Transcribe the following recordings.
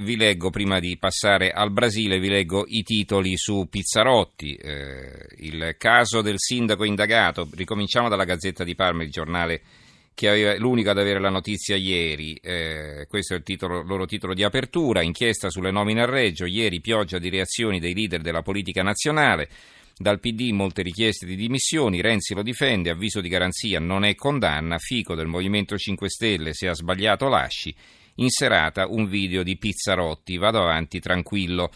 vi leggo, prima di passare al Brasile, vi leggo i titoli su Pizzarotti, eh, il caso del sindaco indagato, ricominciamo dalla Gazzetta di Parma, il giornale che aveva, l'unico ad avere la notizia ieri, eh, questo è il titolo, loro titolo di apertura, inchiesta sulle nomine a Reggio, ieri pioggia di reazioni dei leader della politica nazionale, dal PD molte richieste di dimissioni, Renzi lo difende, avviso di garanzia non è condanna, Fico del Movimento 5 Stelle se ha sbagliato lasci, in serata un video di Pizzarotti, vado avanti tranquillo.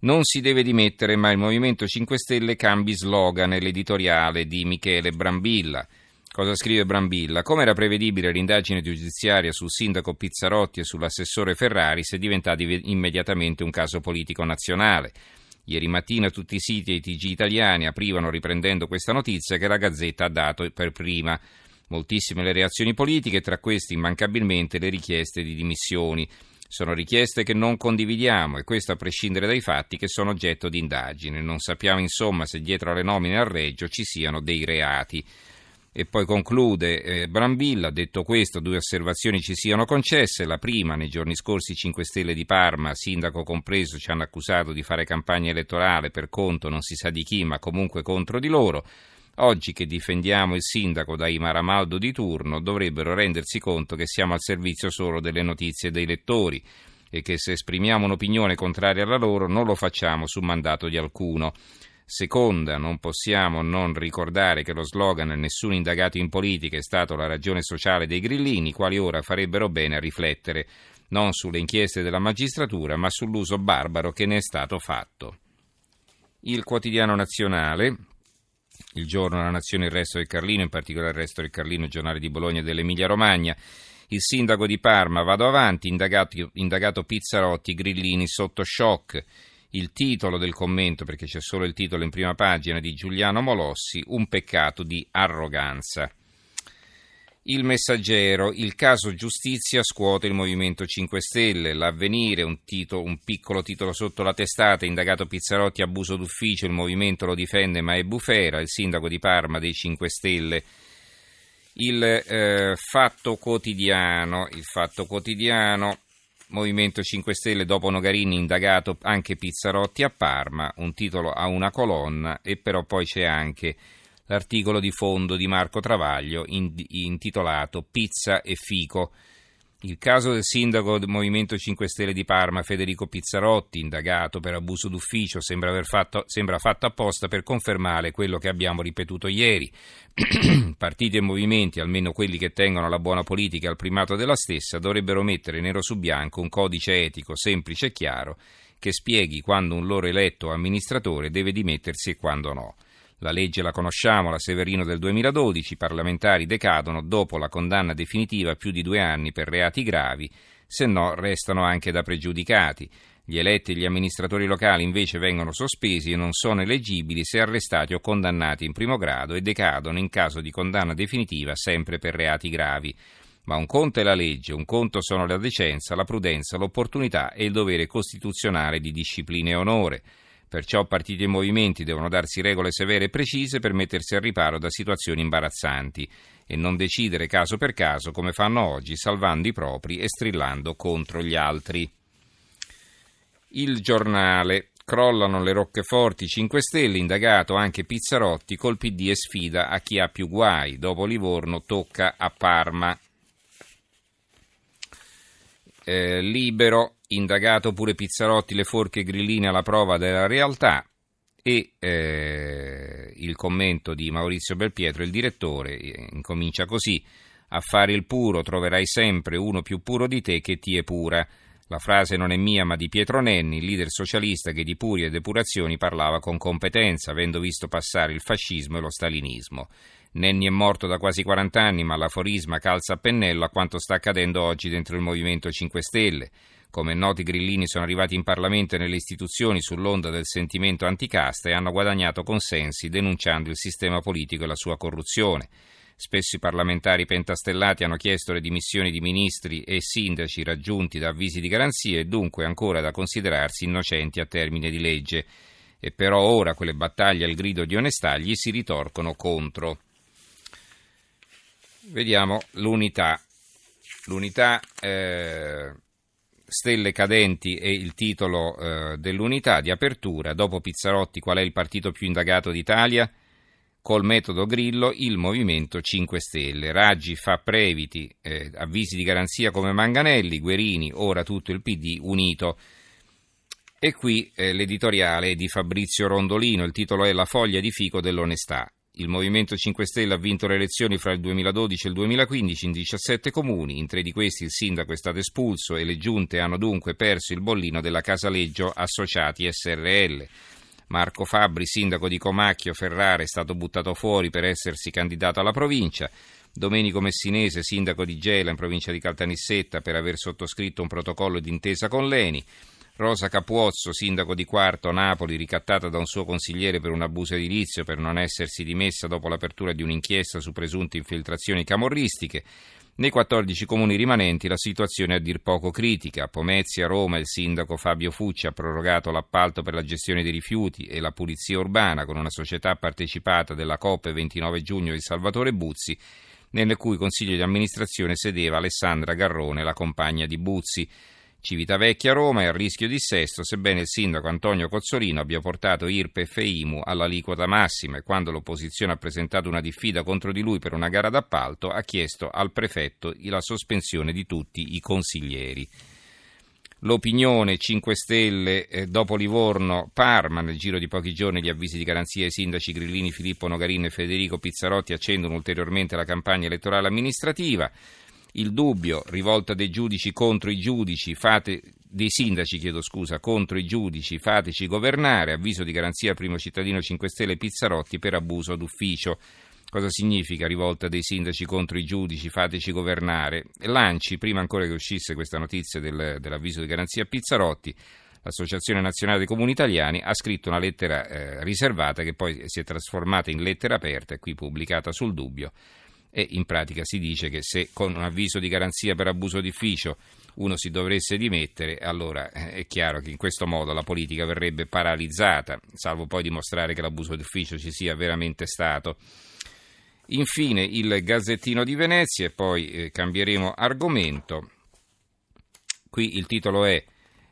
Non si deve dimettere, ma il Movimento 5 Stelle cambi slogan nell'editoriale di Michele Brambilla. Cosa scrive Brambilla? Come era prevedibile l'indagine giudiziaria sul sindaco Pizzarotti e sull'assessore Ferrari si è diventata immediatamente un caso politico nazionale. Ieri mattina tutti i siti e i TG italiani aprivano riprendendo questa notizia che la Gazzetta ha dato per prima. Moltissime le reazioni politiche, tra queste immancabilmente le richieste di dimissioni. Sono richieste che non condividiamo e questo a prescindere dai fatti che sono oggetto di indagine. Non sappiamo insomma se dietro alle nomine al Reggio ci siano dei reati. E poi conclude eh, Brambilla, detto questo, due osservazioni ci siano concesse. La prima, nei giorni scorsi i 5 Stelle di Parma, sindaco compreso, ci hanno accusato di fare campagna elettorale per conto non si sa di chi, ma comunque contro di loro. Oggi che difendiamo il sindaco dai Maramaldo di turno dovrebbero rendersi conto che siamo al servizio solo delle notizie dei lettori e che se esprimiamo un'opinione contraria alla loro non lo facciamo su mandato di alcuno. Seconda, non possiamo non ricordare che lo slogan Nessun indagato in politica è stato la ragione sociale dei grillini, quali ora farebbero bene a riflettere non sulle inchieste della magistratura, ma sull'uso barbaro che ne è stato fatto. Il quotidiano nazionale, il giorno La Nazione il resto del Carlino, in particolare il resto del Carlino, il giornale di Bologna e dell'Emilia Romagna. Il sindaco di Parma, vado avanti, indagato, indagato Pizzarotti, Grillini sotto shock. Il titolo del commento, perché c'è solo il titolo in prima pagina di Giuliano Molossi, un peccato di arroganza. Il messaggero, il caso giustizia scuote il Movimento 5 Stelle, l'avvenire, un, titolo, un, piccolo titolo sotto la testata, indagato Pizzarotti, abuso d'ufficio, il Movimento lo difende ma è bufera, il sindaco di Parma dei 5 Stelle. Il eh, fatto quotidiano, il fatto quotidiano, Movimento 5 Stelle dopo Nogarini indagato anche Pizzarotti a Parma, un titolo a una colonna e però poi c'è anche l'articolo di fondo di Marco Travaglio intitolato Pizza e Fico. Il caso del sindaco del Movimento 5 Stelle di Parma, Federico Pizzarotti, indagato per abuso d'ufficio, sembra, fatto, sembra fatto apposta per confermare quello che abbiamo ripetuto ieri. Partiti e movimenti, almeno quelli che tengono alla buona politica al primato della stessa, dovrebbero mettere nero su bianco un codice etico semplice e chiaro che spieghi quando un loro eletto amministratore deve dimettersi e quando no. La legge la conosciamo, la Severino del 2012, i parlamentari decadono dopo la condanna definitiva a più di due anni per reati gravi, se no restano anche da pregiudicati. Gli eletti e gli amministratori locali invece vengono sospesi e non sono eleggibili se arrestati o condannati in primo grado e decadono in caso di condanna definitiva sempre per reati gravi. Ma un conto è la legge, un conto sono la decenza, la prudenza, l'opportunità e il dovere costituzionale di disciplina e onore. Perciò partiti e movimenti devono darsi regole severe e precise per mettersi al riparo da situazioni imbarazzanti e non decidere caso per caso come fanno oggi, salvando i propri e strillando contro gli altri. Il giornale. Crollano le roccheforti 5 Stelle, indagato anche Pizzarotti, col PD e sfida a chi ha più guai. Dopo Livorno tocca a Parma. Eh, libero, indagato pure Pizzarotti, le forche grilline alla prova della realtà e eh, il commento di Maurizio Belpietro, il direttore, eh, incomincia così, a fare il puro troverai sempre uno più puro di te che ti è pura. La frase non è mia ma di Pietro Nenni, leader socialista che di puri e depurazioni parlava con competenza, avendo visto passare il fascismo e lo stalinismo. Nenni è morto da quasi 40 anni, ma l'aforisma calza a pennello a quanto sta accadendo oggi dentro il Movimento 5 Stelle. Come noti grillini sono arrivati in Parlamento e nelle istituzioni sull'onda del sentimento anticasta e hanno guadagnato consensi denunciando il sistema politico e la sua corruzione. Spesso i parlamentari pentastellati hanno chiesto le dimissioni di ministri e sindaci raggiunti da avvisi di garanzia e dunque ancora da considerarsi innocenti a termine di legge. E però ora quelle battaglie al grido di onestà gli si ritorcono contro. Vediamo l'unità. L'unità eh, stelle cadenti è il titolo eh, dell'unità di apertura. Dopo Pizzarotti, qual è il partito più indagato d'Italia? Col metodo Grillo, il Movimento 5 Stelle. Raggi fa previti, eh, avvisi di garanzia come Manganelli, Guerini, ora tutto il PD unito. E qui eh, l'editoriale di Fabrizio Rondolino, il titolo è La foglia di fico dell'onestà. Il Movimento 5 Stelle ha vinto le elezioni fra il 2012 e il 2015 in 17 comuni, in tre di questi il sindaco è stato espulso e le giunte hanno dunque perso il bollino della Casaleggio Associati SRL. Marco Fabbri, sindaco di Comacchio Ferrara, è stato buttato fuori per essersi candidato alla provincia. Domenico Messinese, sindaco di Gela in provincia di Caltanissetta, per aver sottoscritto un protocollo d'intesa con l'ENI. Rosa Capuozzo, sindaco di Quarto, Napoli, ricattata da un suo consigliere per un abuso edilizio per non essersi dimessa dopo l'apertura di un'inchiesta su presunte infiltrazioni camorristiche. Nei 14 comuni rimanenti la situazione è a dir poco critica. A Pomezia, Roma, il sindaco Fabio Fucci ha prorogato l'appalto per la gestione dei rifiuti e la pulizia urbana con una società partecipata della COP 29 giugno di Salvatore Buzzi, nel cui consiglio di amministrazione sedeva Alessandra Garrone, la compagna di Buzzi. Civitavecchia Roma è a rischio dissesto, sebbene il sindaco Antonio Cozzolino abbia portato IRPEF e IMU all'aliquota massima e quando l'opposizione ha presentato una diffida contro di lui per una gara d'appalto ha chiesto al prefetto la sospensione di tutti i consiglieri. L'opinione 5 Stelle eh, dopo Livorno, Parma, nel giro di pochi giorni gli avvisi di garanzia ai sindaci Grillini, Filippo Nogarin e Federico Pizzarotti accendono ulteriormente la campagna elettorale amministrativa il dubbio, rivolta dei giudici contro i giudici, fate, dei sindaci, chiedo scusa, contro i giudici, fateci governare, avviso di garanzia al primo cittadino 5 Stelle Pizzarotti per abuso d'ufficio. Cosa significa rivolta dei sindaci contro i giudici, fateci governare? Lanci, prima ancora che uscisse questa notizia del, dell'avviso di garanzia a Pizzarotti, l'Associazione Nazionale dei Comuni Italiani ha scritto una lettera eh, riservata che poi si è trasformata in lettera aperta e qui pubblicata sul dubbio e in pratica si dice che se con un avviso di garanzia per abuso d'ufficio uno si dovesse dimettere, allora eh, è chiaro che in questo modo la politica verrebbe paralizzata, salvo poi dimostrare che l'abuso d'ufficio ci sia veramente stato. Infine il Gazzettino di Venezia e poi eh, cambieremo argomento. Qui il titolo è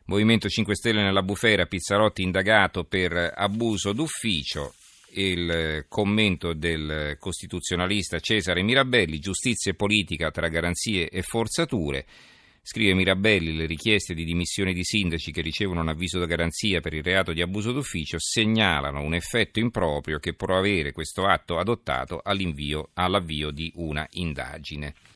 Movimento 5 Stelle nella bufera, Pizzarotti indagato per abuso d'ufficio il commento del costituzionalista Cesare Mirabelli, giustizia e politica tra garanzie e forzature. Scrive Mirabelli, le richieste di dimissione di sindaci che ricevono un avviso da garanzia per il reato di abuso d'ufficio segnalano un effetto improprio che può avere questo atto adottato all'avvio di una indagine.